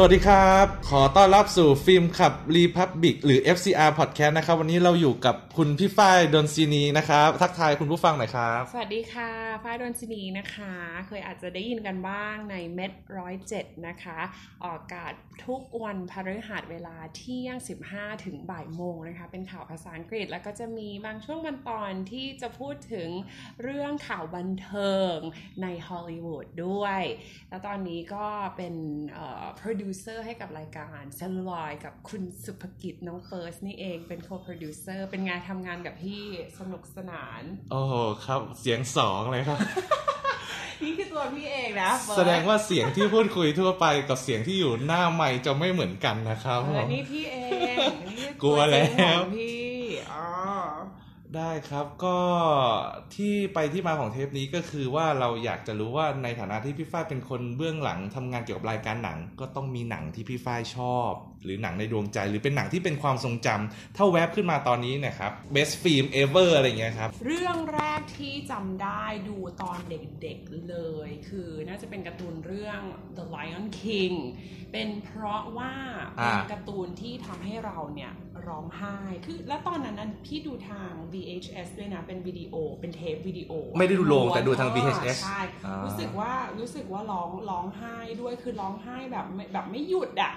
สวัสดีครับ ขอต้อนรับสู่ฟิล์มขับ Republic หรือ FCR Podcast นะครับ วันนี้เราอยู่กับคุณพี่ฝ้ายดนซีนีนะครับ ทักทายคุณผู้ฟังหน่อยครับ สวัสดีค่ะฝ้ายดนซีนีนะคะ เคยอาจจะได้ยินกันบ้างในเม็ดร้อยเจ็ดนะคะ ออกอากาศ ทุกวันพฤหัสเวลาเที่ยง 15 ถึงบ่ายโมงนะคะ เป็นข่าวภาษาอังกฤษ แล้วก็จะมีบางช่วงบางตอนที่จะพูดถึงเรื่องข่าวบันเทิงในฮอลลีวูดด้วย แล้วตอนนี้ก็เป็นเอ่อ producer ให้กับรายการเซลลอยกับคุณสุภกิจน้องเฟิร์สนี่เองเป็น co-producer เป็นไงทำงานกับพี่สนุกสนาน โอ้โหครับเสียงสองเลยครับ นะเฟิร์สแสดงว่าเสียงที่พูดคุยทั่วไปกับเสียงที่อยู่หน้าไมค์จะไม่เหมือนกันนะครับเอผอมนี่พี่เองนี่กลัวแล้วตัจริงของพี่อ๋อ ได้ครับก็ที่ไปที่มาของเทปนี้ก็คือว่าเราอยากจะรู้ว่าในฐานะที่พี่ฝ้ายเป็นคนเบื้องหลังทำงานเกี่ยวกับรายการหนัง ก็ต้องมีหนังที่พี่ฝ้ายชอบ หรือหนังในดวงใจ หรือเป็นหนังที่เป็นความทรงจำถ้าแวบขึ้นมาตอนนี้เนะครับ best film ever อะไรอย่างเงี้ยครับ เรื่องแรกที่จำได้ดูตอนเด็กๆเลย คือน่าจะเป็นการ์ตูนเรื่อง The Lion King เป็นเพราะว่าเป็นอ่าการ์ตูนที่ทำให้เราเนี่ย ร้องไห้ คือ แล้วตอนนั้นนั้นพี่ดูทาง VHS ด้วยนะ เป็นวิดีโอ เป็นเทปวิดีโอ ไม่ได้ดูโรงแต่ดูทางเออ VHS ใช่อ่ารู้รู้สึกว่า รู้สึกว่าร้อง ร้องไห้ด้วย คือร้องไห้แบบไม่แบบไม่หยุดอะ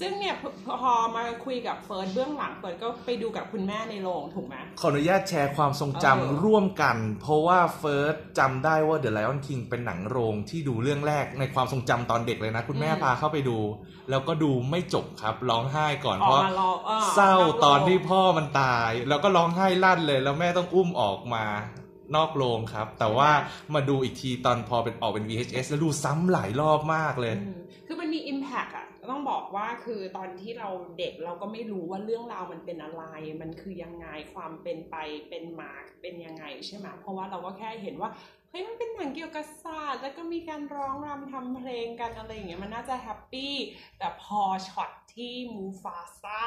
ซึ่งเนี่ยพอพอมาคุยกับเฟิร์สเบื้องหลังเฟิร์สก็ไปดูกับคุณแม่ในโรงถูกไหมขออนุญาตแชร์ความทรงเออจำร่วมกัน เพราะว่าเฟิร์สจำได้ว่า The Lion King เป็นหนังโรงที่ดูเรื่องแรกในความทรงจำตอนเด็กเลยนะ คุณแม่พาเข้าไปดู แล้วก็ดูไม่จบครับร้องไห้ก่อนอเพอกราะมารออเศร้าข้โงตอนที่พ่อมันตาย แล้วก็ร้องไห้ลั่นเลย แล้วแม่ต้องอุ้มออกมานอกโรงครับ แต่ว่ามาดูอีกทีตอนพอเป็นออกเป็น VHS แล้วดูซ้ำหลายรอบมากเลยอืมคือมันมี Impact อะ ต้องบอกว่าคือตอนที่เราเด็กเราก็ไม่รู้ว่าเรื่องราวมันเป็นอะไร มันคือยังไงความเป็นไปเป็นมาเป็นยังไงใช่ไหมเพราะว่าเราก็แค่เห็นว่าเฮ้ยมันเป็นหนังเกี่ยวกับศาสตร์แล้วก็มีการร้องรำทำเพลงกันอะไรอย่างเงี้ยมันน่าจะแฮปปี้แต่พอช็อตที่มูฟาซา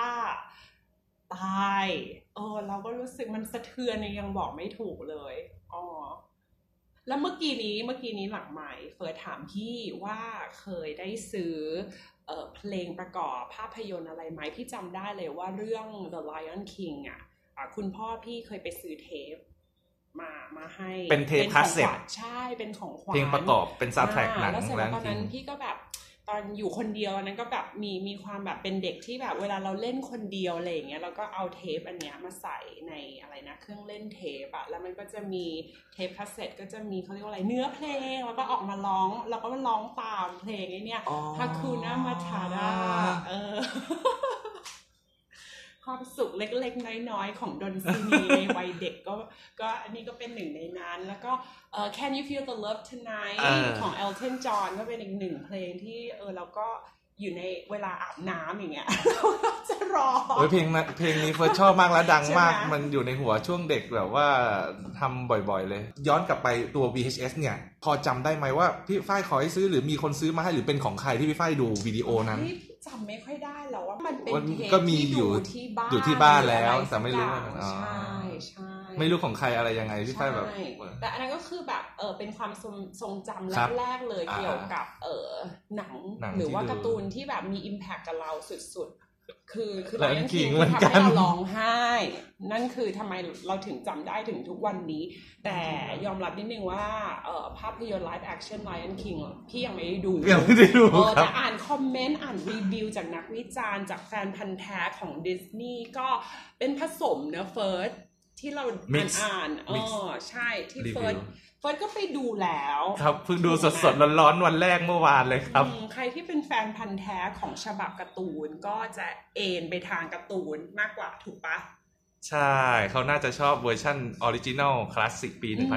ตายเออเราก็รู้สึกมันสะเทือนยังบอกไม่ถูกเลยอ๋อแล้วเมื่อกี้นี้เมื่อกี้นี้หลังไมค์เฟิร์สถามพี่ว่าเคยได้ซื้อ เอ่อเพลงประกอบภาพยนตร์อะไรไหมพี่จำได้เลยว่าเรื่อง The Lion King อะอะคุณพ่อพี่เคยไปซื้อเทปมามาให้เป็นเทปของคาสเซ็ตขวัญใช่เป็นของขวัญเพลงประกอบเป็นซาวด์แทร็กหนังแล้วเสร็จแล้วตอนนั้น Lion King พี่ก็แบบ ตอนอยู่คนเดียวอันนั้นก็แบบมีมีความแบบเป็นเด็กที่แบบเวลาเราเล่นคนเดียวอะไรอย่างเงี้ยเราก็เอาเทปอันเนี้ยมาใส่ในอะไรนะเครื่องเล่นเทปอะแล้วมันก็จะมีเทปคาสเซ็ตก็จะมีเขาเรียกว่าอะไรเนื้อเพลงแล้วก็ออกมาร้องแล้วก็มาร้องตามเพลงไอ้เนี่ยอ๋อ Hakuna Matata เออ ความสุขเล็กๆ น้อยๆ ของดิสนีย์ในวัยเด็กก็ก็อันนี้ก็เป็นหนึ่งในนั้น แล้วก็เอ่อ Can You Feel the Love Tonight เออของ Elton John ก็เป็นอีกหนึ่งเพลงที่เออเราก็ อยู่ในเวลาอาบน้ำอย่างเงี้ยจะร้องโอ้ยเพลงนั้นเพลงนี้เฟิร์สชอบมากและดังมากใช่ไหมมันอยู่ในหัวช่วงเด็กแบบว่าทำบ่อยๆเลย ย้อนกลับไปตัว VHS เนี่ย พอจำได้ไหมว่าพี่ฝ้ายขอให้ซื้อหรือมีคนซื้อมาให้หรือเป็นของใครที่พี่ฝ้ายดูวิดีโอนั้นนี่จำไม่ค่อยได้แล้วว่ามันเป็นมันเทปก็มีที่อยู่ที่บ้านอยู่ที่บ้านแล้วหรืออะแต่ไม่รู้สักว่าอย่างอ๋อใช่ใช่ ไม่รู้ของใครอะไรยังไงพี่ฝ้ายแบบใช่แต่อันนั้นก็คือแบบเออเป็นความทรงทรงจำครับแรกๆเลยอ่าเกี่ยวกับเออหนังหนังหรือว่าที่ดูการ์ตูนที่แบบมีอิมแพคกับเราสุดๆ คือคือ Lion Lion King King เหมือนทำกัให้นเราร้องไห้ นั่นคือทำไมเราถึงจำได้ถึงทุกวันนี้ แต่ยอมรับนิดนึงว่าเออภาพยนตร์ live action Lion King พี่ยังไม่ได้ดูยังไม่ได้ดูเออครัแต่บอ่านคอมเมนต์อ่านรีวิวจากนักวิจารณ์จากแฟนพันธ์แท้ของดิสนีย์ก็เป็นผสมเนะเฟิร์ส ที่เรา Mix อ่านๆเอ Mix อใช่ที่รีวิวเฟิร์สเฟิร์สก็ไปดูแล้ว ครับเพิ่งดูสดๆร้อนๆวันแรกเมื่อวานเลยครับอืมใครที่เป็นแฟนพันธ์แท้ของฉบับการ์ตูนก็จะเอนไปทางการ์ตูนมากกว่าถูกปะ ใช่ เขาน่าจะชอบเวอร์ชันออริจินอลคลาสสิกปีอืม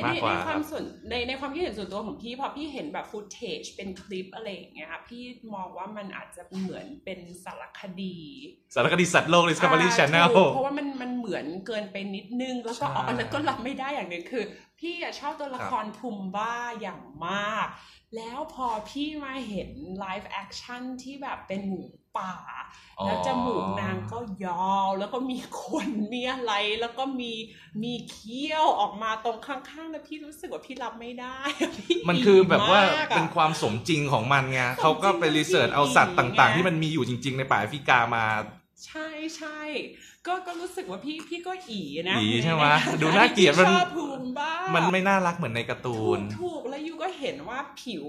1994 มากกว่าในในคควารัมบส่วนในในความคิดเห็นส่วนตัวของพี่พอพี่เห็นแบบฟุตเทจเป็นคลิปอะไรอย่างเงี้ยพี่มองว่ามันอาจจะเหมือนเป็นสารคดี สารคดีสัตว์โลก Discovery อ่า Channel ถูกเพราะว่ามันมันเหมือนเกินไปนิดนึง แล้วก็ใช่อ๋อแล้วก็รับไม่ได้อย่างหนึ่งคือ พี่อะชอบตัวละครพุมบ้าอย่างมาก แล้วพอพี่มาเห็น live action ที่แบบเป็นหมูป่าอ๋อแล้วจมูกนางก็ยาวแล้วก็มีขนมีอะไร แล้วก็มีมีเขี้ยวออกมาตรงข้างๆ แล้วพี่รู้สึกว่าพี่รับไม่ได้พี่มันคือแบบว่าอิมกอะเป็นความสมจริงของมันไงสมจริงเขาก็ไปรีเสิร์ชเอาสัตว์ต่างๆไงที่มันมีอยู่จริง ๆ ในป่าแอฟริกามา ใช่ใช่ ก็ก็รู้สึกว่าพี่พี่ก็อีนะอีใช่ไหมนดูน่าเกลียดมันชอบภูมิบ้ามันไม่น่ารักเหมือนในการ์ตูถูนกถูกแล้วยูก็เห็นว่าผิว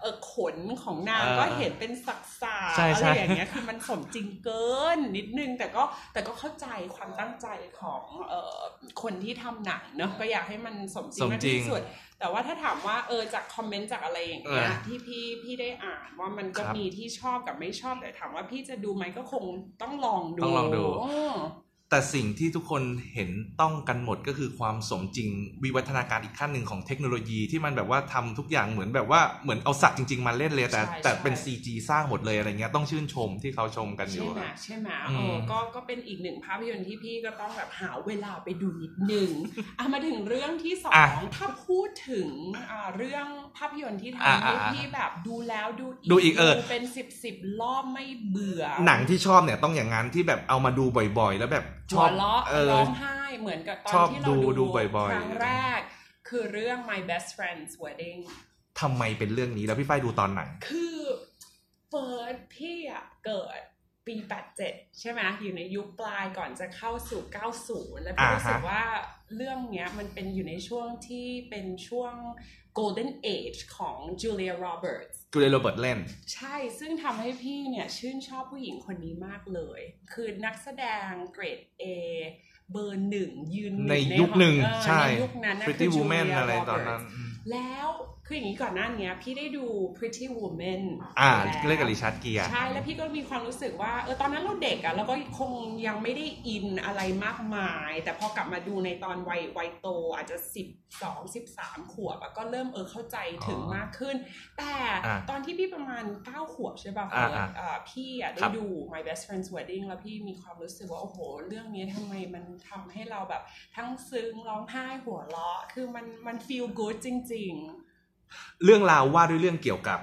เออขนของนางเออก็เห็นเป็นสักสาใช่อะใช่ไรอย่างเงี้ยคือมันสมจริงเกินนิดนึงแต่ก็แต่ก็เข้าใจความตั้งใจของเอ่อคนที่ทำหนังเนอะก็อยากให้มันสมจริงสมมากจริงที่สุด แต่ว่าถ้าถามว่าเออจากคอมเมนต์จากอะไรอย่างเงี้ยเออที่พี่พี่ได้อ่านว่ามันก็ครับมีที่ชอบกับไม่ชอบแต่ถามว่าพี่จะดูไหมก็คงต้องลองดูต้องลองดูอ้อ แต่สิ่งที่ทุกคนเห็นต้องกันหมดก็คือความสมจริงวิวัฒนาการอีกขั้นหนึ่งของเทคโนโลยีที่มันแบบว่าทำทุกอย่างเหมือนแบบว่าเหมือนเอาสัตว์จริง ๆ มาเล่นเลย แต่ใช่แต่เป็นใช่ CG สร้างหมดเลยอะไรเงี้ยต้องชื่นชมที่เขาชมกันอใช่ยู่ไหมอะใช่ไหมอืมเออก็ก็เป็นอีกหนึ่งภาพยนตร์ที่พี่ก็ต้องแบบหาเวลาไปดูนิดหนึ่งอะมาถึงเรื่องที่สออะงถ้าพูดถึงอ่าเรื่องภาพยนตร์ที่อะทำให้อะพี่แบบดูแล้วดูดูอีกเออเป็นสิบสิบรอบไม่เบื่อ หนังที่ชอบเนี่ยต้องอย่างนั้นที่แบบเอามาดูบ่อย ๆ แล้วแบบช หัอวบเราะเออร้องไห้เหมือนกับตอชนอบที่เราดูดูดูบ่อยๆครั้งแรก คือเรื่อง My Best Friend's Wedding ทำไมเป็นเรื่องนี้แล้วพี่ฝ้ายดูตอนไหน คือเฟิร์สพี่อะเกิดปี 87 ใช่ไหมอยู่ในยุคปลายก่อนจะเข้าสู่ 90 แล้วพี่อ่าฮะรู้สึกว่าเรื่องเนี้ยมันเป็นอยู่ในช่วงที่เป็นช่วง golden age ของ Julia Roberts จูเลียโรเบิร์ตเล่น ใช่ ซึ่งทำให้พี่เนี่ยชื่นชอบผู้หญิงคนนี้มากเลย คือนักแสดงเกรด A เบอร์หนึ่งยืนงในยุคหนึ่งเออใช่ในยุคนั้นนะ Pretty คือ Woman Julia อะไรตอน Roberts นั้นอืม แล้วคืออย่างนี้ก่อนหน้าเนี้ยพี่ได้ดู Pretty Woman อ่าแล้วเล่นกับริชาร์ดเกียร์ใช่แล้วพี่ก็มีความรู้สึกว่าเออตอนนั้นเราเด็กอะแล้วก็คงยังไม่ได้อินอะไรมากมาย แต่พอกลับมาดูในตอนวัยวัยโตอาจจะสิบสองสิบสามขวบอะก็เริ่มเออเข้าใจถึงอ๋อมากขึ้น แต่อะตอนที่พี่ประมาณเก้าขวบใช่ป่ะอะเฟิร์สอะเอ่อพี่อะได้ครับดู My Best Friend's Wedding แล้วพี่มีความรู้สึกว่า โอ้โห เรื่องนี้ทำไมมันทำให้เราแบบทั้งซึ้งร้องไห้หัวเราะคือมันมัน feel good จริงๆเรื่องราวว่าด้วยเรื่องเกี่ยวกับ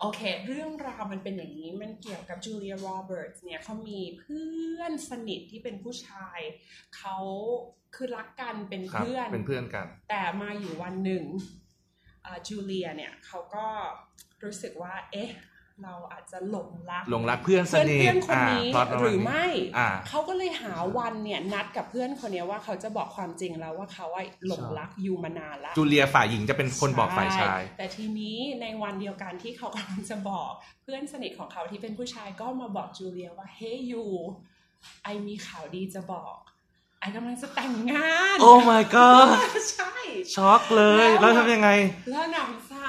โอเค เรื่องราวมันเป็นอย่างนี้มันเกี่ยวกับจูเลียโรเบิร์ตเนี่ยเขามีเพื่อนสนิทที่เป็นผู้ชาย เขาคือรักกันเป็นครับเพื่อนเป็นเพื่อนกัน แต่มาอยู่วันหนึ่งอ่าจูเลียเนี่ยเขาก็รู้สึกว่า เอ๊ะ เราอาจจะหลงรักหลงรักเพื่อนสเพื่อนนิทเพื่อนคนนี้า plot ประหมาณรือไม่อ่าเขาก็เลยหาวันเนี่ยนัดกับเพื่อนคนเนี้ยว่าเขาจะบอกความจริงแล้วว่าเขาอะหลงรักยูมานานละจูเลียฝ่ายหญิงจะเป็นคนบอกฝ่ายชายใแต่ทีนี้ในวันเดียวกันที่เขากำลังจะบอกเพื่อนสนิทของเขาที่เป็นผู้ชายก็มาบอกจูเลียว่าเฮ้ยยูไอมีข่าวดีจะบอกไอกำลังจะแต่งงาน โอ้ my god ใช่ ช็อกเลย แล้แล้ววทำยังไง แล้วหนำซ้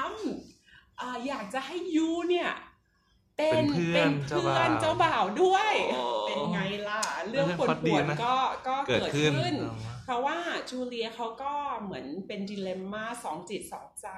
ำอ่าอยากจะให้ยูเนี่ย เป็นเป็นเพื่อนเพื่อนเจ้าเจ้าบ่าบ่าววด้วยโอ้เป็นไงล่ะ เรื่องเรื่องป่วนพอดีป่วนนะก็ก็เกิเกิดดขึ้ขึ้นน เพราะว่าจูเลียเขาก็เหมือนเป็น dilemma สองจิตสองใจ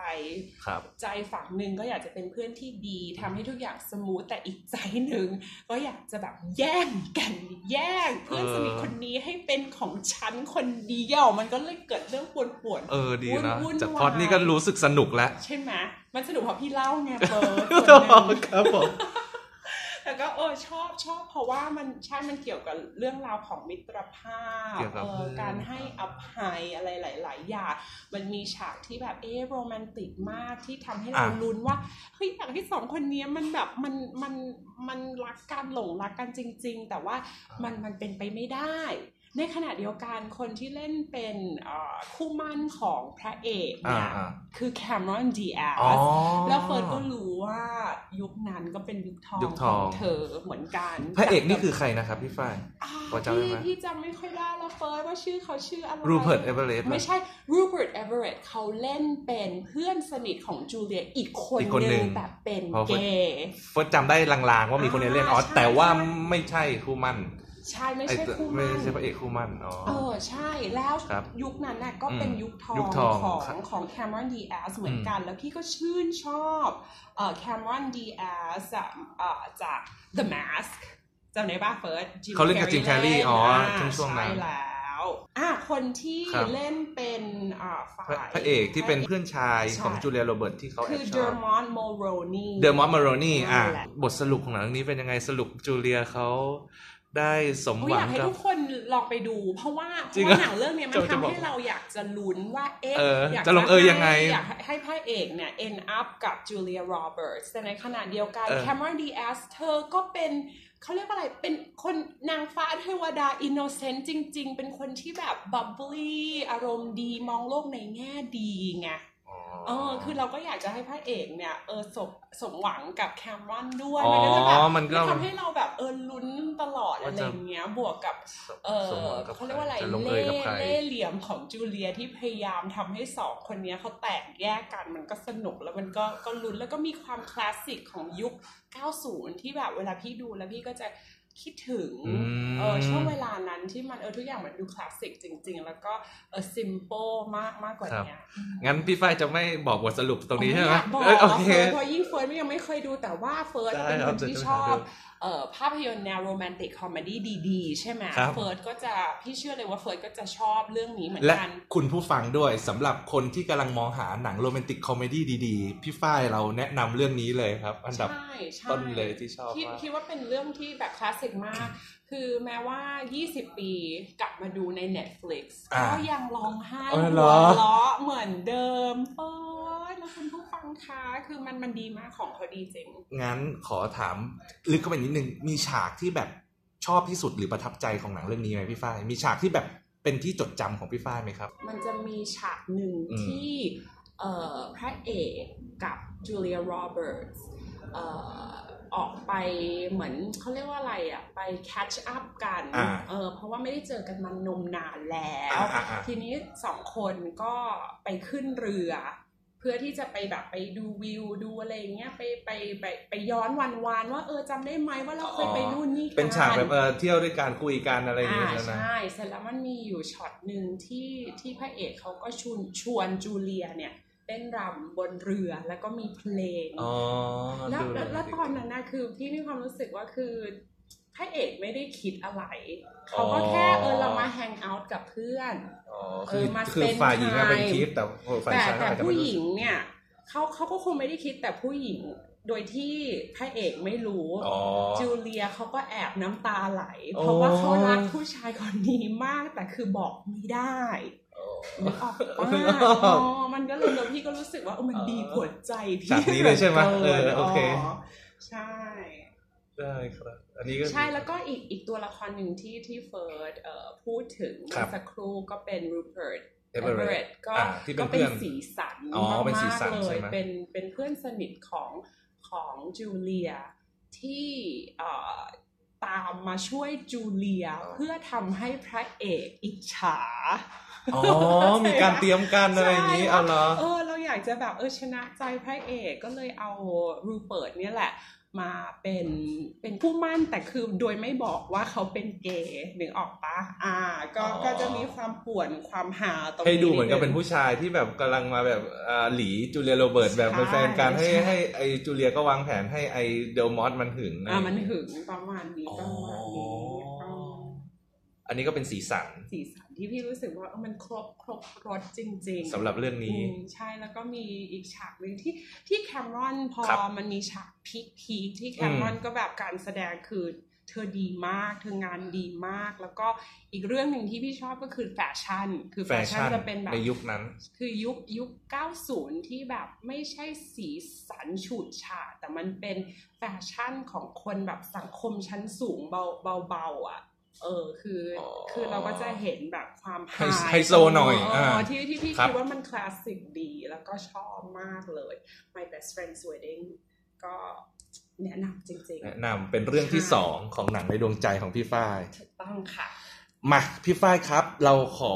ครับ ใจฝั่งหนึ่งก็อยากจะเป็นเพื่อนที่ดีทำให้ทุกอย่าง smooth แต่อีกใจหนึ่งก็อยากจะแบบแย่งกันแย่งเพื่อนสนิทคนนี้ให้เป็นของฉันคนเดียว มันก็เลยเกิดเรื่องป่วนป่วนๆเออดีนะวุ่นๆจากพล็อตนี่ก็รู้สึกสนุกแล้ว ใช่ไหมมันสนุกเพราะพี่เล่าไงเปิดส่วนหนึ่งครับผม แต่ก็เออชอบชอบ เพราะว่ามันใช่มันเกี่ยวกับเรื่องราวของมิตรภาพเกี่ยวกับเออเพื่อนการให้อภัยอะไรหลาย ๆ อย่าง มันมีฉากที่แบบเออโรแมนติกมากที่ทำให้เราอะลุ้นว่าเฮ้ยอยากที่สองคนนี้มันแบบมันมันมันรักกันหลงรักกันจริง ๆ แต่ว่ามันมันเป็นไปไม่ได้ ในขณะเดียวกันคนที่เล่นเป็นเอ่อคู่หมั่นของพระเอกอ่าเนี่ยอ่าคือแคมรอนดีแออ๋อสแล้วเฟิร์นก็รู้ว่ายุคนั้นก็เป็นยุคทองยุคทขอองงเธอเหมือนกัน พระเอกนี่คือใครนะครับพี่ฝ้ายอ่าพอจำได้พี่ไหมพี่จำไม่ค่อยได้แล้วเฟิร์นว่าชื่อเขาชื่ออะไรรูเพิร์ตเอเวอเรสต์ไม่ใช่รูเ e ิร์ตเอเวอเรตเขาเล่นเป็นเพื่อนสนิทของจูเลียอีกคนอีกคนหหนึ่นึ่งงแบบเป็นพอเฟิเกร์นย์เฟิร์สจำได้ลางๆว่ามีคนนี้เล่นอ๋อใช่แต่ว่าใช่ไม่ใช่คู่มั่น ใช่ไม่ไอ้ใช่ตัวคู่หไม่มั่นใช่พระเอกคู่มั่นอ๋อเออใช่แล้วครับยุคนั้นน่ะก็เป็นอืมยุคทองยุคทองของครับของแคมรอนดีแอสเหมือนกัน แล้วพี่ก็ชื่นชอบเอ่อแคมรอนดีแอสจาก The Mask จำได้ป่ะเฟิร์สเขาเล่นกับ Jim Carrey อ๋อช่วงๆนั้นใช่แล้วแล้วอะคนที่ครับเล่นเป็นอ่าฝ่าพระยพระเอกที่เป็นเพื่อนชายใช่ของจูเลียโรเบิร์ตที่เขาแอคือบชเดออบร์มอนโมโรนีเดอะมอสมาโรนี่อะนั่นแหละบทสรุปของหนังเรื่องนี้เป็นยังไงสรุปจูเลียเขา ได้สมอุ๊หยอวัยางกให้กับทุกคนลองไปดู เพราะว่าเพจริงราะเหรอว่าหนังเรื่องเนี้ยมันจะจะทำบอกให้เราอยากจะลุ้นว่าเอ๊ะเอออยากจะลงเอยยังไงให้อยากให้พระเอกเนี่ย end up กับจูเลียโรเบิร์ตแต่ในขณะเดียวกันเออแคม e r o n ดีแอสเธอก็เป็นเขาเรียกว่าอะไรเป็นคนนางฟ้าเทวดาอินโนเซนต์จริง ๆ เป็นคนที่แบบบับ b ลี่อารมณ์ดีมองโลกในแง่ดีไงเออคือเราก็อยากจะให้พระเอกเนี่ยเออสมสมหวังกับแคมรอนด้วยอ๋อมันก็จะแบบมันก็ทำให้เราแบบเออลุ้นตล อดว่าอะไรจะอย่างเงี้ยบวกกับเอสมอหวังกับเขาเรียกว่าอะไรจะลงเอเล่ยกับใครเล่ห์เหลี่ยมของจูเลียที่พยายามทำให้สองคนเนี้ยเขาแตกแยกกันมันก็สนุกแล้วมันก็ก็ลุ้นแล้วก็มีความคลาสสิกของยุค 90 ที่แบบเวลาพี่ดูแล้วพี่ก็จะคิดถึงอืมเออช่วงเวลานั้นที่มันเออทุกอย่างมันดูคลาสสิกจริง ๆ แล้วก็เออ simple มากมากกว่าเนี้ยงั้นพี่ฝ้ายจะไม่บอกบทสรุปตรงนี้ใช่ไหมอยากบอกเอ้ยโอเคเพราะยิ่งเฟิร์สยังไม่เคยดูแต่ว่าเฟิร์สได้ครับเป็นคนที่จะชอบดู เอ่อภาพยนตร์แนวโรแมนติก comedy ดีๆ ใช่ไหมครับเฟิร์สก็จะพี่เชื่อเลยว่าเฟิร์สก็จะชอบเรื่องนี้เหมือนกันและคุณผู้ฟังด้วยสำหรับคนที่กำลังมองหาหนังโรแมนติก comedy ดีๆ พี่ฝ้ายเราแนะนำเรื่องนี้เลยครับ อันดับใช่ใช่ต้นเลยที่ชอบคิดมากคิดว่าเป็นเรื่องที่แบบคลาสสิกมาก คือแม้ว่า 20 ปีกลับมาดูใน Netflix อ่าก็ยังร้องไห้อ๋อหัเหรวอเราะเหมือนเดิมเฟิร์สแล้วคุณผู้ฟังคะคือมันมันดีมากของเขาดีจริง งั้นขอถามลึกเข้าไปนิดนึง มีฉากที่แบบชอบที่สุดหรือประทับใจของหนังเรื่องนี้ไหมพี่ฝ้ายมีฉากที่แบบเป็นที่จดจำของพี่ฝ้ายไหมครับ มันจะมีฉากหนึ่งอืมที่เอ่อพระเอกกับจูเลียโรเบิร์ตส์เอ่อออกไปเหมือนเขาเรียกว่าอะไรอะไป catch up กันอ่าเออเพราะว่าไม่ได้เจอกันมานมนานแล้วอ่าอ่าอ่าทีนี้สองคนก็ไปขึ้นเรือ เพื่อที่จะไปแบบไปดูวิวดูอะไรอย่างเงี้ยไปไปไปไปย้อนวันวานๆว่าเออจำได้ไหมว่าเราเคยไปนู่นนี่กันเป็นฉากแบบเออเที่ยวด้วยการคุยกันอะไรอย่างอ่าเงี้ยนะใช่เสร็จแล้วมันมีอยู่ช็อตหนึ่งที่ที่พระเอกเขาก็ชวนชวนจูเลียเนี่ย เต้นรำบนเรือแล้วก็มีเพลงอ๋อแล้วดูแล้วแล้วตอนนั้นนะคือพี่มีความรู้สึกว่าคือพระเอกไม่ได้คิดอะไร เขาก็แค่เออเรามาแฮงเอาท์กับเพื่อนอ๋อคือเออมาคือ spend ฝ่ายหญิงอะเป็น time คิดแต่ฝ่ายแต่ชายก็แต่อาจจะผู้ไม่รู้หญิงเนี่ยเขาเขาก็คงไม่ได้คิดแต่ผู้หญิงโดยที่พระเอกไม่รู้อ๋อจูเลียเขาก็แอบน้ำตาไหลโอ้เพราะว่าเขารักผู้ชายคนนี้มากแต่คือบอกไม่ได้ นึกออกปะอ๋อมันก็เลยแล้วพี่ก็รู้สึกว่าเออมันบีบหัวใจพี่ฉากนี้เลยใช่ไหมหลืกินเออโอเคใช่ได้ครับอันนี้ก็ใช่แล้วก็อีกอีกตัวละครหนึ่งที่ที่เฟิร์สเอ่อพูดถึงครัเมื่บอสักครู่ก็เป็นรูเ e ิร์ต Everett ก็อ่าที่เป็นก็เป็นเพื่อนสีสันอ๋อเป็นสีสันมากๆเลใช่ยไหมเป็นเป็นเพื่อนสนิทของของจูเลียที่เอ่อตามมาช่วยจูเลียเพื่อทำให้พระเอกอิจฉา อ๋อ มีการเตรียมกันอะไรอย่างนี้ใช่เอาเหรอเออเราอยากจะแบบเออชนะใจพระเอกก็เลยเอารูเปิร์ตเนี่ยแหละ มาเป็นเป็นผู้มั่นแต่คือโดยไม่บอกว่าเขาเป็นเกย์หรือออกปะอ่า ก็อ๋อก็จะมีความป่วนความหาตรงนี้ให้ดูเหมือนกับดงเป็นผู้ชายที่แบบกำลังมาแบบอ่าหลีจูเลียโรเบิร์ตแบบเป็นแฟนกันให้ใช่ให้ไอจูเลียก็วางแผนให้ไอDermot มันหึงอ่ามันหึงประมาณนี้อ๋อประมาณนี้อ๋ออันนี้ก็เป็นสีสันสีสัน ที่พี่รู้สึกว่าเออมันครบครบรสจริง ๆสำหรับเรื่องนี้อืมใช่แล้วก็มีอีกฉากหนึ่งที่ที่ Cameron พอครับมันมีฉาก peak peak ที่ Cameron ก็แบบการแสดงคือเธอดีมาก เธองานดีมาก แล้วก็อีกเรื่องหนึ่งที่พี่ชอบก็คือแฟชั่น คือแฟชั่นแฟชั่นจะเป็นแบบในยุคนั้น คือยุคยุค 90 ที่แบบไม่ใช่สีสันฉูดฉาดแต่มันเป็นแฟชั่นของคนแบบสังคมชั้นสูงเบาเบาๆอะ เออคือออคือเราก็จะเห็นแบบความไฮ high ไฮโซหน่อยเอ่าที่ที่พี่ครับคิดว่ามันคลาสสิกดีแล้วก็ชอบมากเลย My Best Friend's Wedding ก็แนะนำจริงแนะนำเป็นเรื่องที่ใช่สองของหนังในดวงใจของพี่ฝ้ายๆถูกต้องค่ะ มาพี่ฝ้ายครับ เราขอ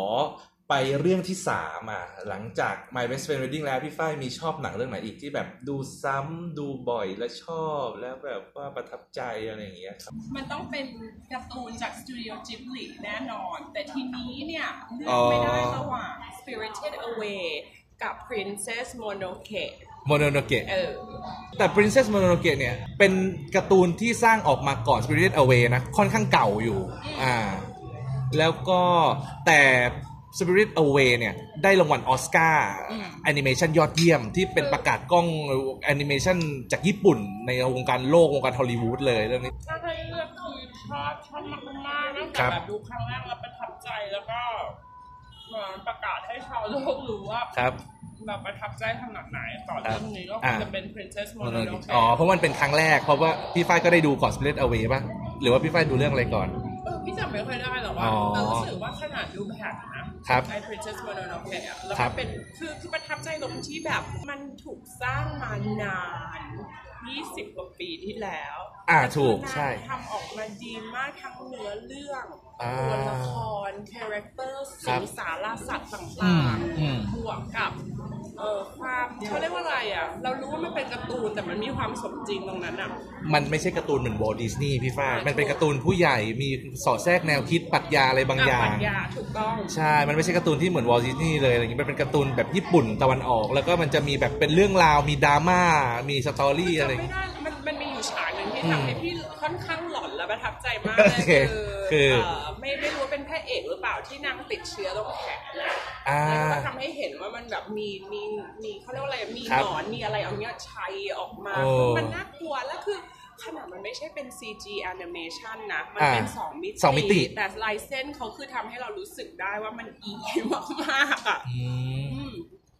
ไปเรื่องที่สามอะหลังจาก My Best Friend Wedding แล้วพี่ฝ้ายมีชอบหนังเรื่องไหนอีกที่แบบดูซ้ำดูบ่อยและชอบแล้วแบบว่าประทับใจอะไรอย่างเงี้ยครับมันต้องเป็นการ์ตูนจากสตูดิโอจิบลิแน่นอน แต่ทีนี้เนี่ยเลือ๋อกอไม่ได้ระหว่าง Spirited Away กับ Princess Mononoke โมโนโนเกะเออแต่ Princess Mononoke เนี่ย เป็นการ์ตูนที่สร้างออกมาก่อน Spirited Away นะ ค่อนข้างเก่าอยู่ อ่า แล้วก็แต่ Spirit Away เนี่ย ได้รางวัลออสการ์อืมแอนิเมชันยอดเยี่ยม ที่เป็นประกาศก้องแอนิเมชันจากญี่ปุ่น ในวงการโลก วงการฮอลลีวูดเลยเรื่องนี้ถ้าให้เลือกคือชอบชอบมากๆตั้งแต่ครับแบบดูครั้งแรกแล้วประทับใจแล้วก็เหมือนประกาศให้ชาวโลกรู้ว่าครับแบบประทับใจขนาดไหนต่อเรื่องนี้ก็คอนข้างจะเป็น Princess Mononoke อ๋อ เพราะมันเป็นครั้งแรก เพราะว่าพี่ฝ้ายก็ได้ดูก่อน Spirit Away ป่ะ หรือว่าพี่ฝ้ายดูเรื่องอะไรก่อน เออ พี่จำไม่ค่อยได้หรอกว่าอ๋อแต่รู้สึกว่าขนาดดูแผ่นนะ ครับไอ้ Princess Mononoke อะแล้วครัก็บเป็นคือคือประทับใจตรงที่แบบมันถูกสร้างมานาน 20 กว่าปีที่แล้ว อ่าแต่ถูกคือนางใช่ทำออกมาดีมากทั้งเนื้อเรื่องอ่าตัวละครคาแรคเตอร์ครัสิบงสารสัตว์ตอื่ามงอืมๆบวกกับ เอ่อความเขาเรียกว่าอะไรอะ เรารู้ว่ามันเป็นการ์ตูนแต่มันมีความสมจริงตรงนั้นอะ มันไม่ใช่การ์ตูนเหมือน Walt Disney พี่ฝ้ายอ่ามัมันเป็นการ์ตูนผู้ใหญ่มีสอดแทรกแนวคิดปรัชญาอะไรบางอย่างปรัชญาถูกต้อง ใช่ มันไม่ใช่การ์ตูนที่เหมือน Walt Disney เลยอะไรอย่างงี้มันเป็นการ์ตูนแบบญี่ปุ่นตะวันออก แล้วก็มันจะมีแบบเป็นเรื่องราว มีดราม่า มี story อะไรอย่างจำไม่งี้ได้มันมันมีอยู่ฉากหนึ่งที่อืมทำให้พี่ค่อนข้างหลอนและประทับใจมากเลยโอเค คือ คือเอ่อไม่ไม่รู้ว่าเป็นพระเอกหรือเปล่าที่นางติดเชื้อตรงแขนนะอ่า แล้วก็ทำให้เห็นว่ามันแบบมีมีมีเขาเรียกว่าอะไรมีครัหบนอนมีอะไรเอาเนี้ยชัยออกมาโอ้คือมันน่ากลัวแล้วคือขนาดมันไม่ใช่เป็น CG animation นะ มันเป็นอ่าสองมิติสองมิติ แต่ลายเส้นเขาคือทำให้เรารู้สึกได้ว่ามันอีมากๆอะอืม อืม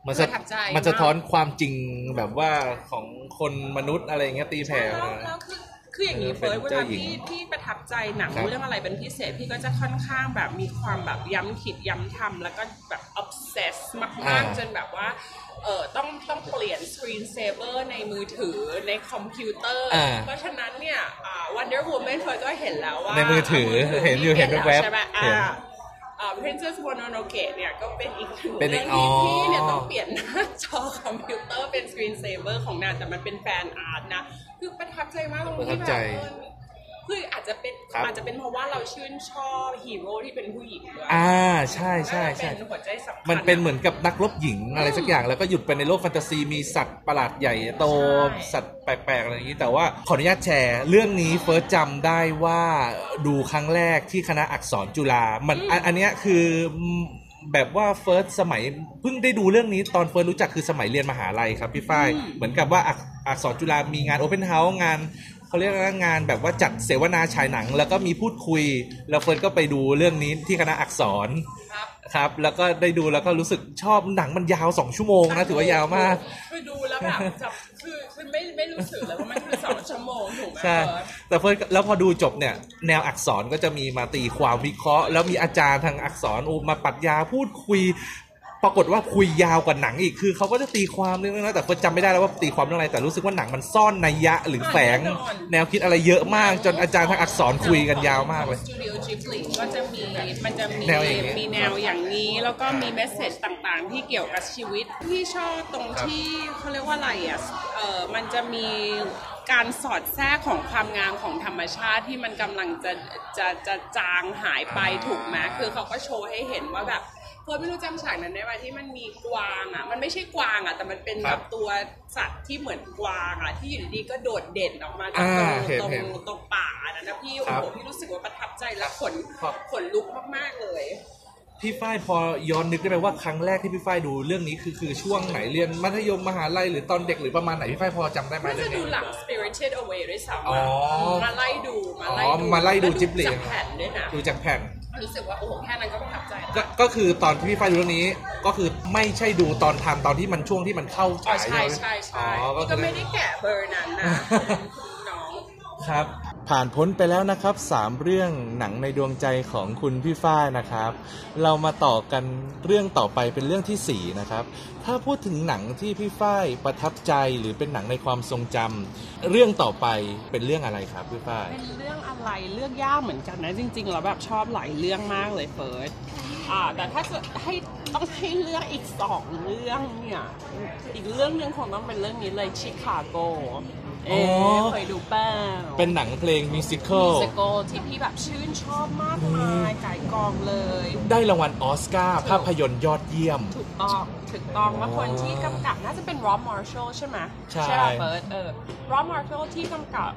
มันสะประทับใจมันสะท้อนความจริงแบบว่าของคนมนุษย์อะไรอย่างเงี้ยตีแผ่แล้วมา แล้วคือ คืออย่างนี้เออเฟิร์สเป็นเวเจ้าลาหญิงพี่พี่ประทับใจหนังครับเรื่องอะไรเป็นพิเศษพี่ก็จะค่อนข้างแบบมีความแบบย้ำคิดย้ำทำแล้วก็แบบ obsess มากๆจนแบบว่าเออต้องต้องเปลี่ยน screen saver ในมือถือในคอมพิวเตอร์อ่าเพราะฉะนั้นเนี่ยอ่า Wonder Woman เฟิร์สก็เห็นแล้วว่าในมือถือเห็นอยู่เห็นแวบๆใช่ไหมเห็นอ่าอ่า Princess Mononoke เนี่ยก็เป็นอีกหนึ่งเป็นอีเรื่องที่อ๋อพี่เนี่ยต้องเปลี่ยนหน้าจอคอมพิวเตอร์เป็น screen saver ของนางแต่มันเป็น fan art นะ คือประทับใจมากตรงประทัที่แบบเออ คืออาจจะเป็นครับ อาจจะเป็นเพราะว่าเราชื่นชอบฮีโร่ที่เป็นผู้หญิงด้วยอ่าใช่ใช่ใช่น่าจะเป็นหัวใจสำคัญ มันเป็นเหมือนกับนักรบหญิงอะไรสักอย่างแล้วก็หลุดไปในโลกแฟนตาซีมีสัตว์ประหลาดใหญ่โตใช่ สัตว์แปลกๆอะไรอย่างนี้ แต่ว่าขออนุญาตแชร์ เรื่องนี้เฟิร์สจำได้ว่าดูครั้งแรกที่คณะอักษรจุฬามันอันอันเนี้ยคือแบบว่าเฟิร์สสมัยเพิ่งได้ดูเรื่องนี้ตอนเฟิร์สรู้จักคือสมัยเรียนมหาลัยครับพี่ฝ้ายอืมเหมือนกับว่าอักอักษรจุฬามีงาน open house งาน เขาเรียกว่างานแบบว่าจัดเสวนาฉายหนัง แล้วก็มีพูดคุย แล้วเฟิร์สก็ไปดูเรื่องนี้ที่คณะอักษรครับครับแล้วก็ได้ดูแล้วก็รู้สึกชอบหนังมันยาวสองชั่วโมงนะถือว่ายาวมากคือดูแล้วแบบจับคือคือไม่ไม่รู้สึกเลยว่ามันคือสองชั่วโมงถูกไหมใช่เฟิร์สแต่เฟิร์สแล้วพอดูจบเนี่ย แนวอักษรก็จะมีมาตีความวิเคราะห์ แล้วมีอาจารย์ทางอักษรอูมาปรัดยาพูดคุย ปรากฏว่าคุยยาวกว่าหนังอีกคือเขาก็จะตีความเรื่องนั้นนะแต่เฟิร์สจำไม่ได้แล้วว่าตีความเรื่องอะไรแต่รู้สึกว่าหนังมันซ่อนนัยยะหรือแฝงแนวคิดอะไรเยอะมาก จนอาจารย์ทางอักษรคุยกันยาวมากเลยสตูดิโอจิบลิก็จะมีมันจะมีแนวอย่างนี้ มีแนวอย่างนี้แล้วก็มี message ต่างๆ ที่เกี่ยวกับชีวิตที่ชอบตรงครับที่เขาเรียกว่าอะไรอะเออมันจะมีการสอดแทรกของความงามของธรรมชาติที่มันกำลังจะจะจะจางหายไปถูกไหมคือเขาก็โชว์ให้เห็นว่าแบบ เฟิร์สไม่รู้จำฉากนั้นได้ไหมที่มันมีกวางอะ มันไม่ใช่กวางอะ แต่มันเป็นครับแบบตัวสัตว์ที่เหมือนกวางอะ ที่อยู่ดีๆก็โดดเด่นออกมาจากตรงอ่าเห็นตรงเห็นตรงป่านะนะพี่โอ้ครับโหพี่รู้สึกว่าประทับใจและขนครับ ขนลุกมากๆเลย พี่ฝ้ายพอย้อนนึกได้ไหมว่าครั้งแรกที่พี่ฝ้ายดูเรื่องนี้คือคือช่วงไหนเรียนมัธยมมหาลัยหรือตอนเด็กหรือประมาณไหนพี่ฝ้ายพอจำได้ไหมน่าเรื่จะองดูนี้ หลัง Spirited Away ด้วยซ้ำอ๋อะอมาไล่ดูมาไล่อ๋อดูมาไล่ดูแวจิบลิจากแผ่นด้วยนะ ดูจากแผ่น รู้สึกว่าโอ้โหแค่นั้นก็ประทับใจแล้ว ก็ก็คือตอนที่พี่ฝ้ายดูเรื่องนี้ ก็คือไม่ใช่ดูตอนทันตอนที่มันช่วงที่มันเข้าอ๋อฉายใช่ไหมใช่ใช่อ๋อก็นี่คืก็อไม่ได้แกะเบอร์นั้นนะ น้อง ครับ ผ่านพ้นไปแล้วนะครับ 3 เรื่องหนังในดวงใจของคุณพี่ฝ้ายนะครับ เรามาต่อกันเรื่องต่อไปเป็นเรื่องทีสี่4 นะครับ ถ้าพูดถึงหนังที่พี่ฝ้ายประทับใจหรือเป็นหนังในความทรงจำเรื่องต่อไปเป็นเรื่องอะไรครับพี่ฝ้ายเป็นเรื่องอะไรเลือกยากเหมือนกันนะจริงๆเราแบบชอบหลายเรื่องมากเลยเฟิร์สอ่าแต่ถ้าจะให้ต้องให้เลือกอีกสองเรื่องเนี่ยอีกเรื่องหนึ่งคงต้องเป็นเรื่องนี้เลยชิคาโก เอ๊ะเคยดูเปล่าเป็นหนังเพลง musical สโกที่พี่แบบชื่นชอบมากมายก่ายกองเลย ได้รางวัลออสการ์ภาพยนตร์ยอดเยี่ยม ถูกต้องถูกต้องว่าคนที่กำกับน่าจะเป็นรอ m มาร์ช l ลใช่ไหมใช่ป่ะเฟิร์สเออรอ m มาร์ช l ลที่กำกับ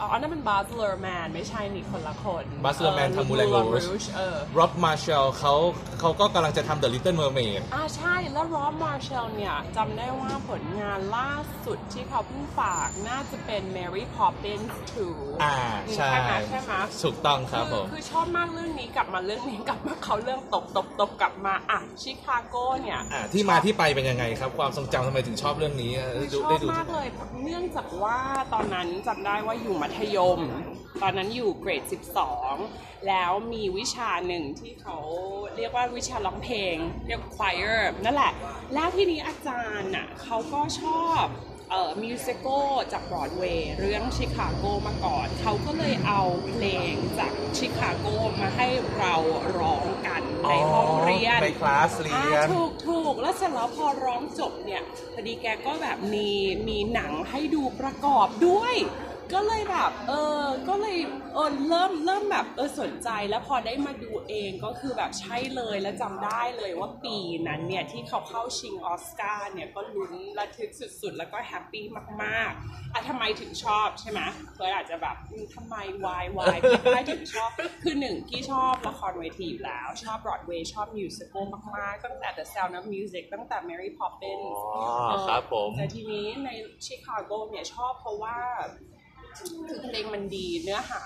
อ๋ออันนั้นเป็น Baz Luhrmann ไม่ใช่นี่คนละคน Baz Luhrmann ทำ Moulin Rouge เออ ร็อบมาเชลเขาเขาก็กำลังจะทำ The Little Mermaid อ่าใช่แล้วรอบมาร์เชลเนี่ยจำได้ว่าผลงานล่าสุดที่เขาเพิ่งฝากน่าจะเป็น Mary Poppins 2อ่าใช่ไหมใช่ไหมถูกต้องครับผม คือชอบมากเรื่องนี้กลับมาเรื่องนี้กลับมาเขาเรื่องตบตบตบกลับมาอะชิคาโกเนี่ยอ่าที่มาที่ไปเป็นยังไงครับ ความทรงจำทำไมถึงชอบเรื่องนี้เออคือดูชอได้บดูมากเลยเนื่องจากว่าตอนนั้นจำได้ว่าอยู่มัธยม ตอนนั้นอยู่เกรด 12 แล้วมีวิชาหนึ่งที่เขาเรียกว่าวิชาร้องเพลง เรียก choir นั่นแหละ แล้วที่นี้อาจารย์น่ะเขาก็ชอบเอ่อมิวสิควลจากบรอดเวย์เรื่องชิคาโกมาก่อน เขาก็เลยเอาเพลงจากชิคาโกมาให้เราร้องกันในห้องเรียนในคลาสเรียอ่านถูกถูกแล้วเสร็จแล้วพอร้องจบเนี่ยพอดีแกก็แบบมีมีหนังให้ดูประกอบด้วย ก็เลยแบบเออก็เลยเออเริ่มเริ่มแบบเออสนใจแล้วพอได้มาดูเองก็คือแบบใช่เลยแล้วจำได้เลยว่าปีนั้นเนี่ยที่เขาเข้าชิงออสการ์เนี่ยก็ลุ้นระทึกสุดๆ แล้วก็แฮปปี้มากๆอะทำไมถึงชอบใช่ไหมเฟิร์สอาจจะแบบอืมทำไม why why พี่ฝ้ายถึงชอบ คือหนึ่งพี่ชอบละครเวทีอยู่แล้ว ชอบบรอดเวย์ชอบ musicalมากๆตั้งแต่ The Sound of Music ตั้งแต่ Mary Poppins อ๋อเออครับผม แต่ทีนี้ในชิคาโกเนี่ยชอบเพราะว่า คือเพลงมันดีเนื้อหา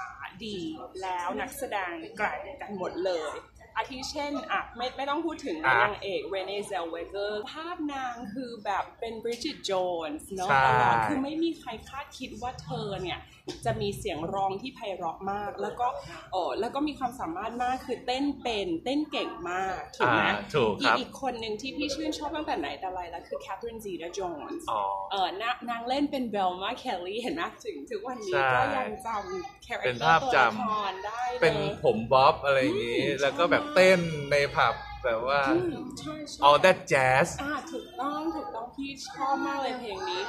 ดีแล้วนักแสดงแกร่งกันหมดเลย อาทิเช่นอะไม่ไม่ต้องพูดถึงอะนางเอก Renée Zellweger ภาพนางคือแบบเป็น Bridget Jones เนาะใช่ตลอดคือไม่มีใครคาดคิดว่าเธอเนี่ย จะมีเสียงร้องที่ไพเราะมาก แล้วก็เออแล้วก็มีความสามารถมากคือเต้นเป็นเต้นเก่งมากถูกไหมอ่าถูกอีคกรับอีกคนหนึ่งที่พี่ชื่นชอบตั้งแต่ไหนแต่ไรแล้วคือ Catherine Zeta-Jones อ๋อเออนางนางเล่นเป็น Velma Kelly เห็นไหมถึงถึงวันนี้ใช่ก็ยังจำ character ตัวละครได้เลยเป็นภาพจำผมบ๊อบอะไรอย่างนี้อืมแล้วก็แบบชอบมากเต้นในผับแบบว่าอืมใช่ใช่ all that jazz อ่าถูกต้องถูกต้องพี่ชอบมากเลยเพลงนี้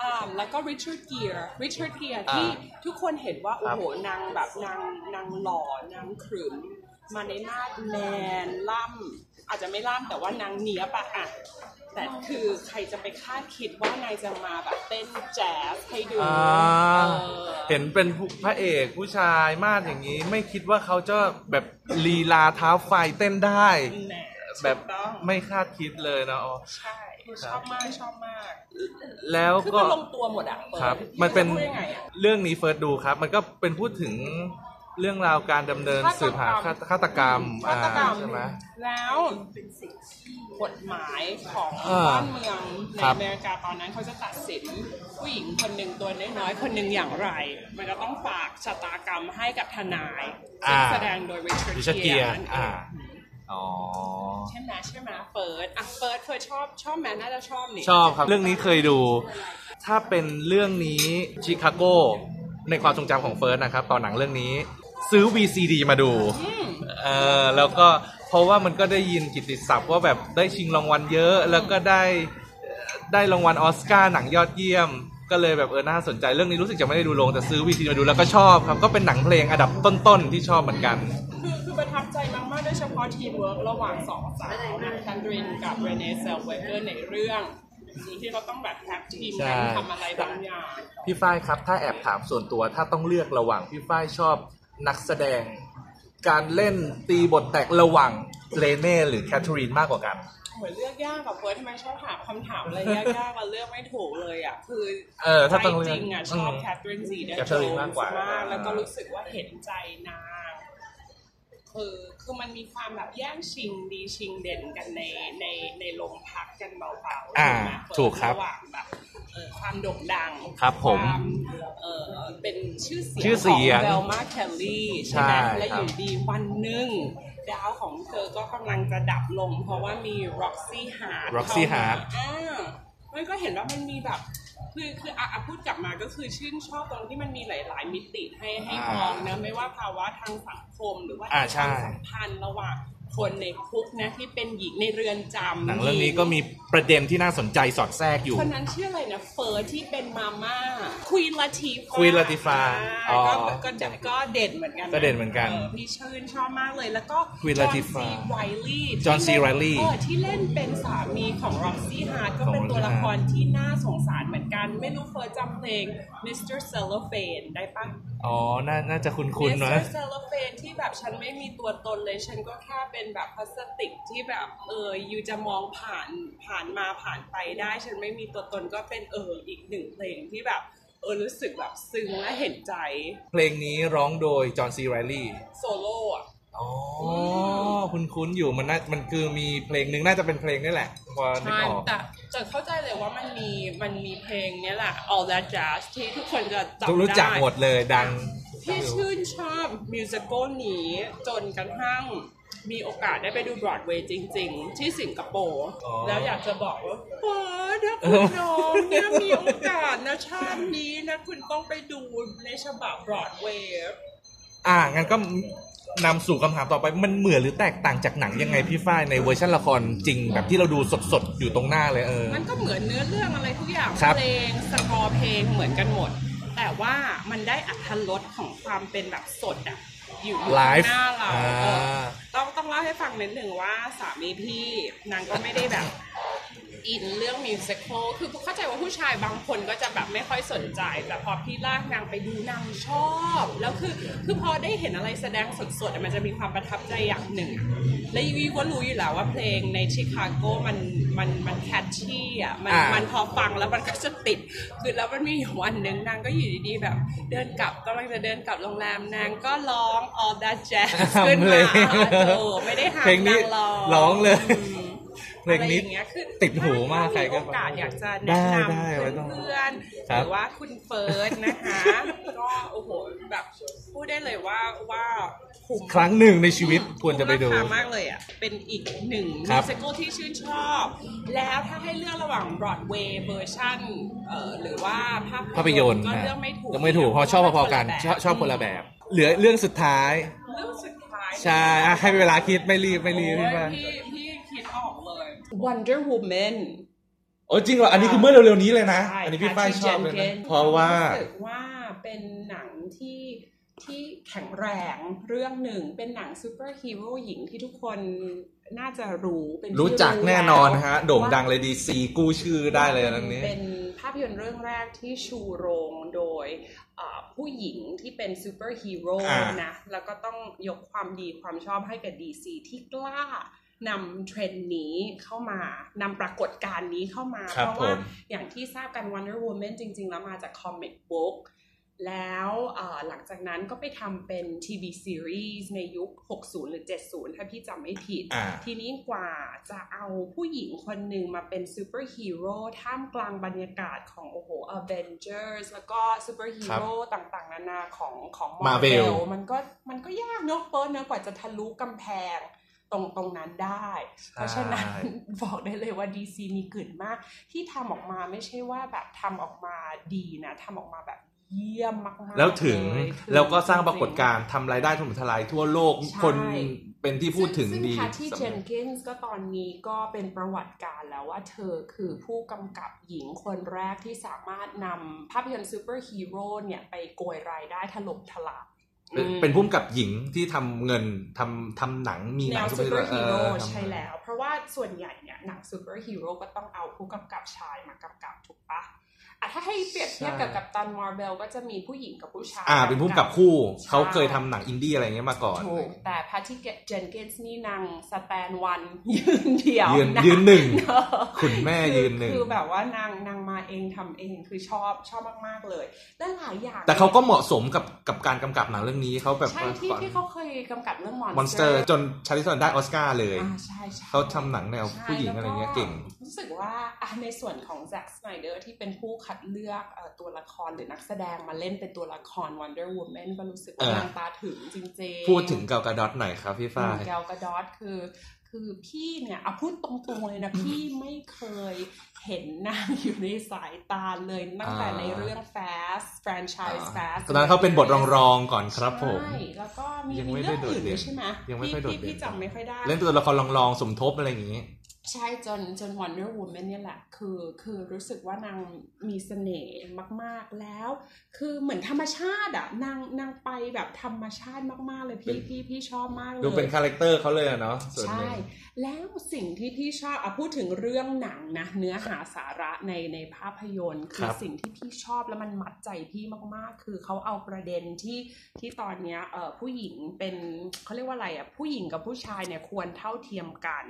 อ่าแล้วก็ Richard Gere Richard Gere ที่อ่าทุกคนเห็นว่าคโอ้รับโห นางแบบนางนางหล่อนางขรึม มาในมาดแมนล่ำอาจจะไม่ล่ำแต่ว่านางเนี้ยบอะอะ แต่คือใครจะไปคาดคิดว่านายจะมาแบบเต้นแจ๊สให้ดูอ่า เออเห็นเป็นผู้พระเอกผู้ชายมาดอย่างนี้ ไม่คิดว่าเขาจะแบบลีลาเท้าไฟเต้นได้ แหมแบบถูกต้องไม่คาดคิดเลยนะอ๋อ ใช่ชอบมากชอบมากแล้วคือก็ มันลงตัวหมดอะเปิดครับ มันเป็นจะพูดยังไงอะ เรื่องนี้เฟิร์สดูครับ มันก็เป็นพูดถึง เรื่องราวการดำเนินฆาตกรรมสืบหาฆาฆาตกรรมฆาตกรรมอ่าใช่ไหม แล้วกฎหมายของอ่าบ้านเมืองในครับ อเมริกาตอนนั้นเขาจะตัดสินผู้หญิงคนหนึ่งตัวน้อยๆคนหนึ่งอย่างไร มันก็ต้องฝากชะตากรรมให้กับทนายซึ่งแสดงโดย Richard ริชาร์ดเกีย Gere ร์นั่นเออ่างอ๋อ ใช่ไหมใช่ไหมเฟิร์สอะเฟิร์สเคยชอบชอบแมน่าจะชอบนี่ ชอบครับ เรื่องนี้เคยดู ถ้าเป็นเรื่องนี้ชิคาโกในความทรงจำของเฟิร์สนะครับ ตอนหนังเรื่องนี้ ซื้อ VCD มาดูอืมเออแล้วก็เพราะว่ามันก็ได้ยินกิตติศัพท์ว่าแบบได้ชิงรางวัลเยอะแล้วก็ได้ได้รางวัลออสการ์หนังยอดเยี่ยม ก็เลยแบบเออน่าสนใจเรื่องนี้รู้สึกจะไม่ได้ดูโรงแต่ซื้อ VCD มาดูแล้วก็ชอบครับก็เป็นหนังเพลงอันดับต้นๆที่ชอบเหมือนกัน คือคือประทับใจมากๆโดยเฉพาะทีมเวิร์กระหว่างสองสาวนะ Catherine กับ Renée Zellweger ในเรื่องที่เขาต้องแบบ tag team กันใช่ทำอะไรบางอย่างพี่ฝ้ายครับถ้าแอบถามส่วนตัวถ้าต้องเลือกระหว่างพี่ฝ้ายชอบ นักแสดง การเล่นตีบทแตกระหว่าง Renée หรือ Catherine มากกว่ากัน เหมือนเลือกยากกับเฟิร์สทำไมชอบถามคำถามอะไรยากๆมาเลือกไม่ถูกเลยอะคือเออถ้าต้องใจเลือกจริงอะชอบอืมแคทเธอรีนซีเดอร์ Catherine มากกว่า มากแล้วก็รู้สึกว่าเห็นใจนาง คือคือมันมีความแบบแย่งชิงดีชิงเด่นกันในในในโรงพักกันเบาๆอ่าไหมเฟิสถูกครับระหว่างแบบเอ่อความโด่งดังครับผมความเอ่อเป็นชื่อเสียงชื่อเสียงของเบลมาแคลลี่ใช่ไหมใช่และคอรับยู่ดีวันหนึ่งดาวของเธอก็กำลังจะดับลง เพราะว่ามี Roxy Hart Roxy เข้ามา Hart อ่ามันก็เห็นว่ามันมีแบบ คือคืออะอะพูดกลับมาก็คือชื่นชอบตรงที่มันมีหลาย ๆ มิติให้ให้อ่ามองนะไม่ว่าภาวะทางสังคมหรือว่าอ่าทางใช่ ความสัมพันธ์ระหว่าง คนในคุกนะที่เป็นหญิงในเรือนจำหนังเรื่องนี้ก็มีประเด็นที่น่าสนใจสอดแทรกอยู่คนนั้นชื่ออะไรนะเฟอร์ที่เป็นมาม่าควีนลาติฟ Queen Latifah อ๋อก็ก็ก็ก็เด่นเหมือนกันะก็เด่นเหมือนกันพี่ชื่นชอบมากเลยแล้วก็ John C. Reilly เออที่เล่นเป็นสามีของร็อกซี่ฮาร์ดก็เป็นของตัว Roxy ละครที่น่าสงสารเหมือนกัน ไม่รู้เฟิร์สจำเพลง Mr. Cellophane ได้ปะ อ๋อ น่า น่าจะคุ้นๆเนนะเซอ Cellophane ที่แบบฉันไม่มีตัวตนเลย ฉันก็แค่เป็นแบบพลาสติกที่แบบเอออยู่จะมองผ่านผ่านมาผ่านไปได้ ฉันไม่มีตัวตนก็เป็นเอออีกหนึ่งเพลงที่แบบเออรู้สึกแบบซึ้งและเห็นใจ เพลงนี้ร้องโดย John C. Reilly solo อะ อ๋อคุ้นๆอยู่มันน่ามันคือมีเพลงหนึ่งน่าจะเป็นเพลงนี่แหละพอนึกใช่ออกแต่จะเข้าใจเลยว่ามันมีมันมีเพลงเนี้ยแหละ All That Jazz ที่ทุกคนจะจำได้ รู้จักหมดเลยดังพี่ชื่นชอบมิวสิควลนี้จนกระทั่งมีโอกาสได้ไปดูบรอดเวย์จริง ๆ ที่สิงคโปร์อ๋อแล้วอยากจะบอกว่าเออถ้าคุณน้องเนี่ยมีโอกาสนะชาตินี้นะ คุณต้องไปดูในฉบับบรอดเวย์อ่างั้นก็ นำสู่คำถามต่อไปมันเหมือนหรือแตกต่างจากหนังยังไงพี่ฝ้ายในเวอร์ชันละครจริง แบบที่เราดูสดๆ อยู่ตรงหน้าเลยเออ มันก็เหมือนเนื้อเรื่องอะไรทุกอย่างครับ เพลงสกอร์เพลงเหมือนกันหมด แต่ว่ามันได้อัตรสของความเป็นแบบสดอะอยู่อยู่ไลข้างฟ์หน้าเราอ่เออา ต้องต้องเล่าให้ฟังนิดหนึ่งว่าสามีพี่นางก็ไม่ได้แบบ อินเรื่องมิวสิควลคือเข้าใจว่าผู้ชายบางคนก็จะแบบไม่ค่อยสนใจ แต่พอพี่ลากนางไปดูนางชอบ แล้วคือคือพอได้เห็นอะไรแสดงสดๆอะมันจะมีความประทับใจอย่างหนึ่งอะและยูก็รู้อยู่แล้วว่าเพลงในชิคาโกมันมันมันแคชชี่อะมันอ่ามัมันพอฟังแล้วมันก็จะติด คือแล้วมันมีอยู่วันหนึ่งนางก็อยู่ดีๆแบบ เดินกลับกำลังจะเดินกลับโรงแรมนางก็ร้อง all that jazz ขึ้นเพลมางโอ้ไม่ได้หาเพลงนี้นางร้องร้องเลยอืม เพลงนี้อะไรอย่างเงี้ยคือติดหูมากใครก็ถ้มีโอกาสอยากจะได้แนะนได้ไว้ำต้องเพื่อนๆครัหบรือว่าคุณเฟิร์สนะคะก็โอ้โหแบบพูดได้เลยว่าว่าคุ้มครั้งหนึ่งในชีวิตควรจะไปดูคุ้มราคามากเลยอะเป็นอีกหนึ่งครัมิบวสิควลที่ชื่นชอบ แล้วถ้าให้เลือกระหว่างบรอดเวย์เวอร์ชันเอ่อหรือว่าภาพภาพยนตร์ก็นะเลือกไม่ถูกยังไม่ถูกเพราะชอบพอๆกันชอบชอบคนละแบบ เหลือเรื่องสุดท้าย เรื่องสุดท้ายใช่อะให้เวลาคิดไม่รีบไม่รีบโอ้พี่ Wonder Woman โอ้จริงเหรอ อันนี้คือเมื่อเร็วๆนี้เลยนะใช่อันนี้พี่ฝ้ายชอบเลยนะ Patty Jenkins เพราะว่ารู้สึกว่าเป็นหนังที่ที่แข็งแรงเรื่องหนึ่งเป็นหนังซูเปอร์ฮีโร่หญิงที่ทุกคนน่าจะรู้เป็นที่รู้จักแน่นอนฮะแล้วโด่งดังว่าเลย DC กู้ชื่อได้เลยเรื่องนี้เป็นภาพยนตร์เรื่องแรกที่ชูโรงโดยอ่าผู้หญิงที่เป็นซูเปอร์ฮีโร่อ่านะ แล้วก็ต้องยกความดีความชอบให้กับ DC ที่กล้า นำเทรนด์นี้เข้ามานำปรากฏการณ์นี้เข้ามาครับเพราะว่าผมอย่างที่ทราบกัน Wonder Woman จริง ๆ แล้วมาจาก comic book แล้วอ่าหลังจากนั้นก็ไปทำเป็นทีวีซีรีส์ในยุค 60 หรือ 70 ถ้าพี่จำไม่ผิดอ่าทีนี้กว่าจะเอาผู้หญิงคนหนึ่งมาเป็นซูเปอร์ฮีโร่ท่ามกลางบรรยากาศของโอ้โห Avengers แล้วก็ซูเปอร์ฮีโร่ต่างๆ นานาของของ Marvel มันก็มันก็ยากเนอะเฟิร์สเนอะกว่าจะทะลุกำแพง ตรงตรงนั้นได้ เพราะฉะนั้นบอกได้เลยว่า DC มีกึ๋นมาก ที่ทำออกมาไม่ใช่ว่าแบบทำออกมาดีนะทำออกมาแบบเยี่ยมมากๆแล้วถึงเลยแล้วก็สร้างปรากฏการณ์ทำรายได้ถล่มทลายทั่วโลกใช่คนเป็นที่พูดถึงซึ่ดีซึ่ Patty Jenkins ก็ตอนนี้ก็เป็นประวัติการณ์แล้วว่าเธอคือผู้กำกับหญิงคนแรกที่สามารถนำภาพยนตร์ซูเปอร์ฮีโร่เนี่ย ไปโกยรายได้ถล่มทลาย เป็นเป็นผู้กำกับหญิงที่ทำเงินทำทำหนังมีหนังแนวซูเปอร์ฮีโร่เออทำใช่แล้ว เพราะว่าส่วนใหญ่เนี่ยหนังซูเปอร์ฮีโร่ก็ต้องเอาผู้กำกับชายมากำกับถูกปะอะ ถ้าให้เปรียบเทียบกับ Captain Marvel ก็จะมีผู้หญิงกับผู้ชายอ่า เป็นผู้กำกับคู่ใช่เขาเคยทำหนังอินดี้อะไรเงี้ยมาก่อนถูกแต่ Patty Jenkins นี่นาง stand one ยืนเดียวยืนะยืนหนึ่งเออคุณแม่คือยืนหนึ่งคือแบบว่านางนางมาเองทำเองคือชอบชอบมาก ๆ เลย และหลายอย่าง แต่เขาก็เหมาะสมกับกับการกำกับหนังเรื่องนี้เขาแบบใช่ที่ที่เขาเคยกำกับเรื่องมอน Monster จนชาลิสันได้ออสการ์เลยอ่าใช่ใช่เขาทำหนังแนวใช่ผู้หญิงอะไรเงี้ยเก่งแล้วรู้สึกว่าอะในส่วนของ Zack Snyder ที่เป็นผู้คัดเลือกเอ่อตัวละครหรือนักแสดงมาเล่นเป็นตัวละคร Wonder Woman ก็รู้สึกว่าเออนางตาถึงจริงๆ พูดถึง Gal Gadot หน่อยครับพี่ฝ้ายแกลกระดอทคือ คือพี่เนี่ยเอาพูดตรงๆเลยนะพี่ไม่เคยเห็นนางอยู่ในสายตาเลยตั้งแต่อ่าในเรื่อง Fast franchise Fast ตอนนั้นเขาเป็นบทรองๆก่อนครับผมใช่แล้วก็มียังมีไม่เรื่องได้โดดอื่นเด่ด้วนยใช่ไหมยังไม่ค่อยโดดพี่เด่นพี่จำไม่ค่อยได้ เล่นตัวละครลองๆสมทบอะไรอย่างงี้ ใช่จนจน Wonder Woman เนี่ยแหละ คือคือรู้สึกว่านางมีเสน่ห์มากๆแล้ว คือเหมือนธรรมชาติอะนางนางไปแบบธรรมชาติมากๆเลยเป็พี่นพี่พี่ชอบมากเลย ดูเป็นคาแรคเตอร์เขาเลยอะเนาะส่วนหนึ่ใช่งแล้วสิ่งที่พี่ชอบอะพูดถึงเรื่องหนังนะ เนื้อหาสาระในในภาพยนตร์ คือสิ่งที่พี่ชอบแล้วมันมัดใจพี่มากๆ คือเขาเอาประเด็นที่ที่ตอนเนี้ยเอ่อผู้หญิงเป็นเขาเรียกว่าอะไรอะผู้หญิงกับผู้ชายเนี่ยควรเท่าเทียมกัน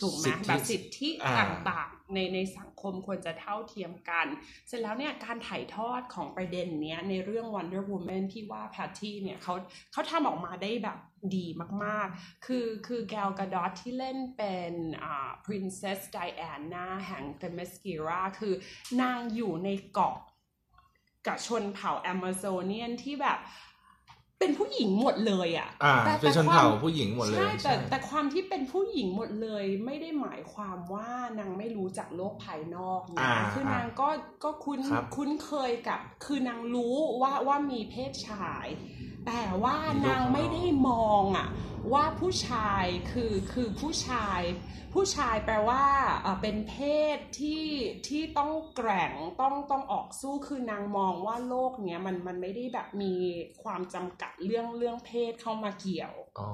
ถูกไหมสิทธิแบบสิทธิอ่าต่างๆในในสังคมควรจะเท่าเทียมกัน เสร็จแล้วเนี่ยการถ่ายทอดของประเด็นเนี้ยในเรื่อง Wonder Woman ที่ว่าแพตตี้เนี่ยเขาเขาทำออกมาได้แบบดีมากๆ คือคือแกลกาดอตที่เล่นเป็นอ่า Princess Diana แห่ง Themyscira คือนางอยู่ในเกาะกับชนเผ่า Amazonian ที่แบบ เป็นผู้หญิงหมดเลยอะอ่าแต่เป็นชนแต่ควมเผ่าผู้หญิงหมดเลยใช่แต่แต่ความที่เป็นผู้หญิงหมดเลย ไม่ได้หมายความว่านางไม่รู้จักโลกภายนอกอ่านะคือนางก็ก็คุ้นครับคุ้นเคยกับ คือนางรู้ว่าว่ามีเพศชาย แต่ว่ามีโลกนางไม่ได้มองอะว่าผู้ชายคือคือผู้ชาย ผู้ชายแปลว่าเอ่อเป็นเพศที่ที่ต้องแกร่งต้องต้องออกสู้คือนางมองว่าโลกเนี้ยมันมันไม่ได้แบบมีความจำกัดเรื่องเรื่องเพศเข้ามาเกี่ยวอ๋อ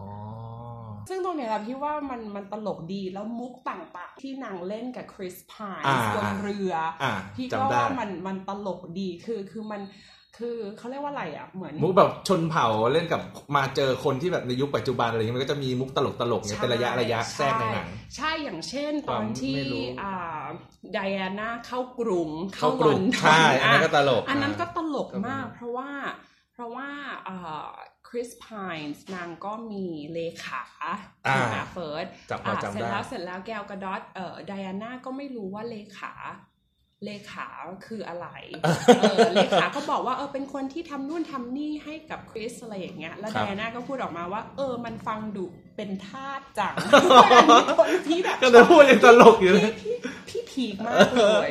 ซึ่งตรงเนี้ยเราพี่ว่ามันมันตลกดีแล้วมุกต่างๆ ที่นางเล่นกับคริสพายอ่าบนเรืออ่าพี่ก็จำได้ว่ามันมันตลกดีคือคือมัน คือเขาเรียกว่าอะไรอะเหมือนมุกแบบชนเผ่าเล่นกับมาเจอคนที่แบบในยุคปัจจุบันอะไรอย่างเงี้ยมันก็จะมีมุกตลกตลกๆเนี่ยเป็นระยะระยะแทรกในหนังใช่อย่างเช่นตอนความที่ไม่รู้อ่าไดอาน่าเข้ากรุงเข้ากลุ่มลอนดอนใช่อันนั้นก็ตลก อันนั้นอ่าก็ตลกก็มีมาก เพราะว่าเพราะว่าคริสพายส์นางก็มีเลขาอ่าถูกไหมเฟิร์สจับพออะจำเสร็จได้แล้วเสร็จแล้วแกลกระดอตเอ่อไดอาน่าก็ไม่รู้ว่าเลขา เลขาคืออะไร เออเลขาก็บอกว่าเออเป็นคนที่ทำนู่นทำนี่ให้กับคริสอะไรอย่างเงี้ย แล้วครัไดบอาน่าก็พูดออกมาว่า เออมันฟังดุเป็นทาสจังอันนี้คนที่แบบก็จะพูดยังตลกอยู่เลยพี่พี่พีคมากเลย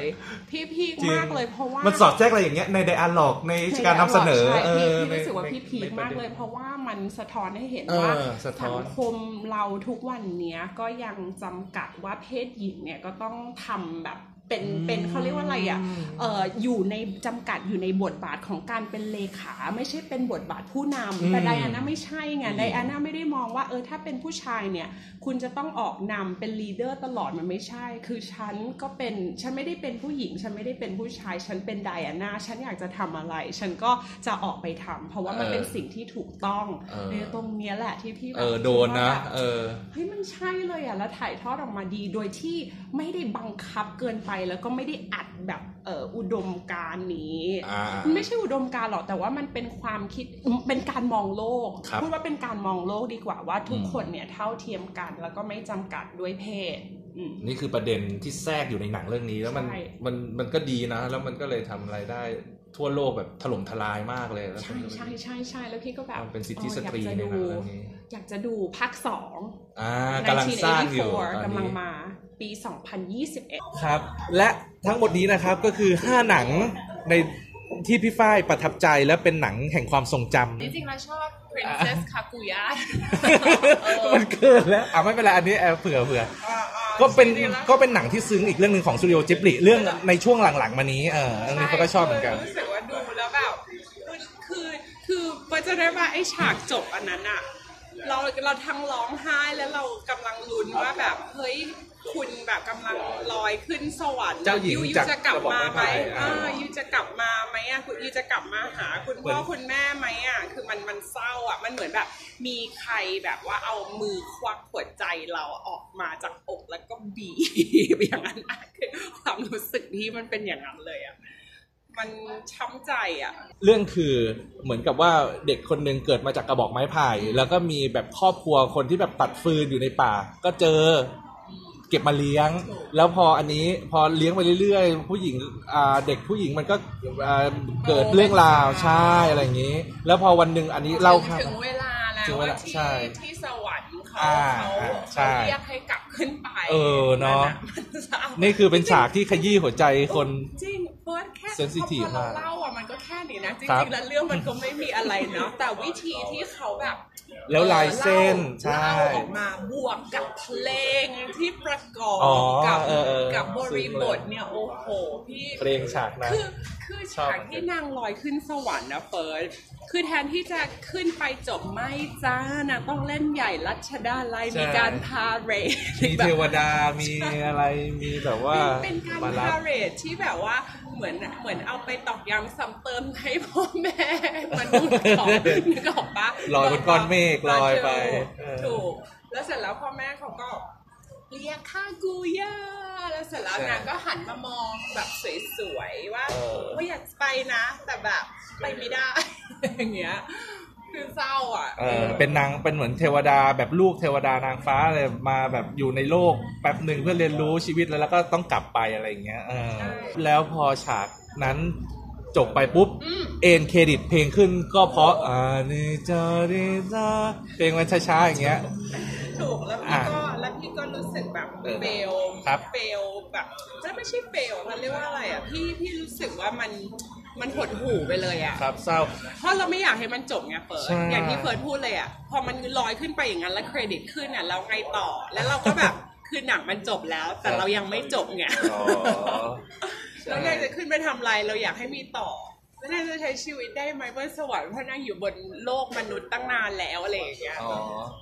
พี่พีคจริงมากเลยเพราะว่ามันสอดแทรกอะไรอย่างเงี้ยในไดอะล็อกในการนำเสนอใช่เอพี่อพี่ในรู้สึกว่าในพี่พีคในประมากด็นเลย เพราะว่ามันสะท้อนให้เห็นเออว่าสะท้สัอนงคมเราทุกวันเนี้ยก็ยังจำกัดว่าเพศหญิงเนี่ยก็ต้องทำแบบ เป็นเป็นเขาเรียกว่าอะไรอะเอออยู่ในจำกัดอยู่ในบทบาทของการเป็นเลขา ไม่ใช่เป็นบทบาทผู้นำแต่อืมไดอาน่าไม่ใช่ไงอืมไดอาน่าไม่ได้มองว่าเออถ้าเป็นผู้ชายเนี่ย คุณจะต้องออกนำเป็น leader ตลอดมันไม่ใช่ คือฉันก็เป็นฉันไม่ได้เป็นผู้หญิง ฉันไม่ได้เป็นผู้ชาย ฉันเป็นไดอาน่าฉันอยากจะทำอะไร ฉันก็จะออกไปทำเพราะว่ามันเออเป็นสิ่งที่ถูกต้องเออในตรงเนี้ยแหละที่พี่แบบเออโดนนะคิว่าแบบเออเฮ้ยมันใช่เลยอะแล้วถ่ายทอดออกมาดีโดยที่ไม่ได้บังคับเกินไปแล้วก็ไม่ได้อัดแบบเอออุดมการณ์นี้อ่ามันไม่ใช่อุดมการณ์หรอกแต่ว่ามันเป็นความคิดเป็นการมองโลกครับพูดว่าเป็นการมองโลกดีกว่าว่าทุกอืมคนเนี่ยเท่าเทียมกัน แล้วก็ไม่จำกัดด้วยเพศอืมนี่คือประเด็นที่แทรกอยู่ในหนังเรื่องนี้แล้วมันใช่มันมันก็ดีนะ แล้วมันก็เลยทำรายได้ ทั่วโลกแบบถล่มทลายมากเลยแล้วใช่ใช่ใช่ใช่แล้วพี่ก็แบบมันเป็นสิทธิสตรีในหนังเรื่องนี้อออยากจะดูอยากจะดูภาคสองอ่ากำลังสร้างอยู่ตอน1984กำลังนี้มา ปี 2021 ครับ และทั้งหมดนี้นะครับก็คือ 5 หนังในที่พี่ฝ้ายประทับใจและเป็นหนังแห่งความทรงจำจริงๆเราชอบ Princess Kaguya มันเกินแล้วอะไม่เป็นไรอันนี้แอบเผื่อเผื่อก็เป็นก็เป็นหนังที่ซึ้งอีกเรื่องหนึ่งของสตูดิโอจิบลิเรื่องในช่วงหลังๆมานี้เออเรื่องนี้เขาก็ชอบเหมือนกันรู้สึกว่าดูแล้วแบบคือคือมันจะได้ว่าไอ้ฉากจบอันนั้นอะ เราเราทั้งร้องไห้แล้วเรากำลังลุ้นว่าแบบเฮ้ยคุณแบบกำลังลอยขึ้นสวรรค์เจ้าหญิงยูยูจากจะกลับมาไหมกระบอกไม้ไผ่อ่า อ่ายูจะกลับมาไหมอะคุณยูจะกลับมาหาคุณพ่อคุณแม่ไหมอะคือมันมันเศร้าอะมันเหมือนแบบ มีใครแบบว่าเอามือควักหัวใจเราออกมาจากอกแล้วก็บีบ อย่างนั้นอะคือความรู้สึกที่มันเป็นอย่างนั้นเลยอะ มันช้ำใจอะ เรื่องคือเหมือนกับว่าเด็กคนหนึ่งเกิดมาจากกระบอกไม้ไผ่แล้วก็มีแบบครอบครัวคนที่แบบตัดฟืนอยู่ในป่า ก็เจอเก็บมาเลี้ยง แล้วพออันนี้พอเลี้ยงไปเรื่อยๆ ผู้หญิงอ่าเด็กผู้หญิงมันก็อ่าเกิดเรื่องราวใช่อะไรอย่างนี้ แล้วพอวันหนึ่งอันนี้เล่าครับถึงเวลาแล้วถึงเวลาที่ใช่ที่สวรรค์เขาอ่าเขาอ่าใช่ เขาเรียกให้กลับขึ้นไปเออเนอะมันเศร้านี่คือเป็นฉากที่ขยี้หัวใจคน จริงเพ ราะว่าแค่ sensitive พอเรามากเล่าอะมันก็แค่นี้นะจครับ ริงๆแล้วเรื่องมันก็ไม่มีอะไรเนาะแต่วิธีที่เขาแบบแล้วลายเส้นเล่าใช่ เล่าออกมาบวกกับเพลงที่ประกอบอ๋อกับเออเออกับบริบทเนี่ยโอ้โหพี่ เพลงฉากนะ คือคือชอบฉากที่นางลอยขึ้นสวรรค์นะเฟิร์สคือแทนที่จะขึ้นไปจบไม่จ้านะต้องเล่นใหญ่รัชดาลัยใช่ มีการพาเรดมีเทวดามีอะไรมีแบบว่าเป็นการมารับ พาเรดที่แบบว่า เหมือนเหมือนเอาไปตอกย้ำซ้ำเติมให้พ่อแม่มนุษย์ของนึกออกปะลอยบนก้อนเมฆลอยไปถูกเออถูกแล้วเสร็จแล้วพ่อแม่เขาก็เรียกข้ากูย่าแล้วเสร็จแล้วใช่นางก็หันมามองแบบสวยๆว่าเออว่าอยากไปนะ แต่แบบไปไม่ได้อย่างเงี้ย คือเศร้าอะ เออเป็นนางเป็นเหมือนเทวดาแบบลูกเทวดานางฟ้าเลยมาแบบอยู่ในโลกแป๊บหนึ่งเพื่อเรียนรู้ชีวิตแล้วแล้วก็ต้องกลับไปอะไรอย่างเงี้ยเออใช่แล้วพอฉากนั้นจบไปปุ๊บอืมเอ็นเครดิตเพลงขึ้นก็เพราะอ่านี่จาดีจาเพลงมันช้าๆอย่างเงี้ย ถูกแล้วพี่อะก็แล้วพี่ก็รู้สึกแบบเออ fail ครับ fail แบบแล้วไม่ใช่ fail มันเรียกว่าอะไรอะพี่พี่รู้สึกว่ามัน มันหดหู่ไปเลยอะครับเศร้า เพราะเราไม่อยากให้มันจบไงเฟิร์สใช่ อย่างที่เฟิร์สพูดเลยอะพอมันลอยขึ้นไปอย่างนั้นแล้วเครดิตขึ้นอะเราไงต่อ แล้วเราก็แบบคือหนังมันจบแล้ว แต่เรายังไม่จบไง อ๋อใช่แล้วนางจะขึ้นไปทำอะไรเราอยากให้มีต่อ แล้วนางจะใช้ชีวิตได้ไหมบนสวรรค์เพราะนางอยู่บนโลกมนุษย์ตั้งนานแล้วอะไรอย่างเงี้ยอ๋อ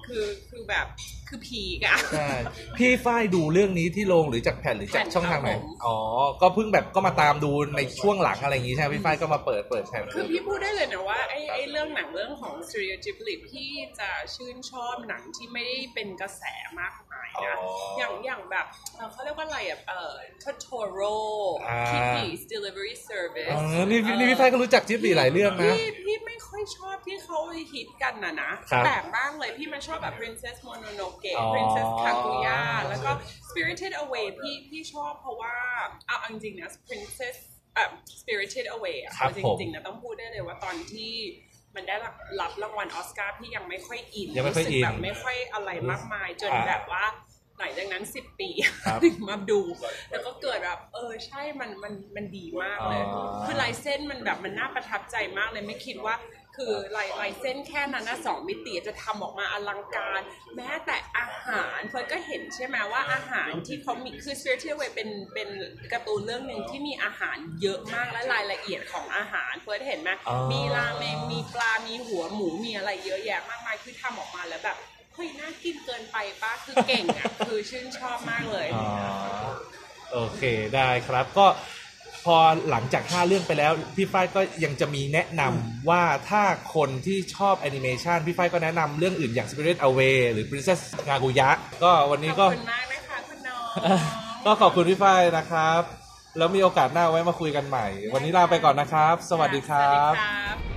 คือคือแบบคือผีกอะ ใช่พี่ฝ้ายดูเรื่องนี้ที่โรงหรือจากแผ่นหรือจากแผ่นช่องทางไหนครับผม อ๋อ ก็เพิ่งแบบก็มาตามดูในช่วงหลังอะไรอย่างงี้ใช่ไหมพี่ฝ้ายก็มาเปิดเปิดแผ่นคือพี่พูดได้เลยนะว่าไอ้ไอ้เรื่องหนังเรื่องของ Studio Ghibli พี่จะชื่นชอบหนังที่ไม่ได้เป็นกระแสมากมายนะอ๋อออย่างอย่างแบบเอ่อเขาเรียกว่าอะไรอะเอ่อ Totoro อ่า Kiki's Delivery Service อ๋อนี่พี่นี่พี่ฝ้ายก็รู้จักจิ๊บดีหลายเรื่องนะ พี่พี่ไม่ค่อยชอบที่เขาฮิตกันนะนะ ครับแปลกมากเลยพี่มันชอบแบบ Princess Mononoke อ๋อ Princess Kaguya แล้วก็ Spirited Away พี่พี่ชอบเพราะว่าเอาเอาจริงๆนะ Princess เอ่อ Spirited Away อะครับเอาจผมริงๆนะต้องพูดได้เลยว่าตอนที่มันได้รับรางวัลออสการ์พี่ยังไม่ค่อยอินยังไม่ค่อยรู้สึกอินแบบไม่ค่อยอะไรมากมายจนอ่า แบบว่า หลังจากนั้น10ปีครับถึงมาดู แล้วก็เกิดแบบเออใช่มันมันมันดีมากเลย อ๋อ คือลายเส้นมันแบบมันน่าประทับใจมากเลยไม่คิดว่า คือลายลายเส้นแค่นั้นนะสองมิติจะทำออกมาอลังการ แม้แต่อาหารเฟิร์นก็เห็นใช่ไหมว่าอาหารที่เขามีคือ Spirited Away เป็นเป็นการ์ตูนเรื่องหนึ่งที่มีอาหารเยอะมากและรายละเอียดของอาหารเฟิร์นเห็นไหมอ๋อ มีราเมงมีปลามีหัวหมูมีอะไรเยอะแยะมากมายคือทำออกมาแล้วแบบเฮ้ยน่ากินเกินไปป้าคือเก่งอะ คือชื่นชอบมากเลย อ๋อโอเคได้ครับก็พอหลังจาก 5 เรื่องไปแล้ว พี่ฝ้ายก็ยังจะมีแนะนำว่าถ้าคนที่ชอบแอนิเมชันพี่ฝ้ายก็แนะนำเรื่องอื่นอย่าง Spirit Away หรือ Princess Kaguya ก็วันนี้ขก็ อบคุณมากนะคะคุณน้องก็ขอบคุณพี่ฝ้ายนะครับ แล้วมีโอกาสหน้าไว้มาคุยกันใหม่ วันนี้ลาไปก่อนนะครับ สวัสดีครับสวัสดีค่ะ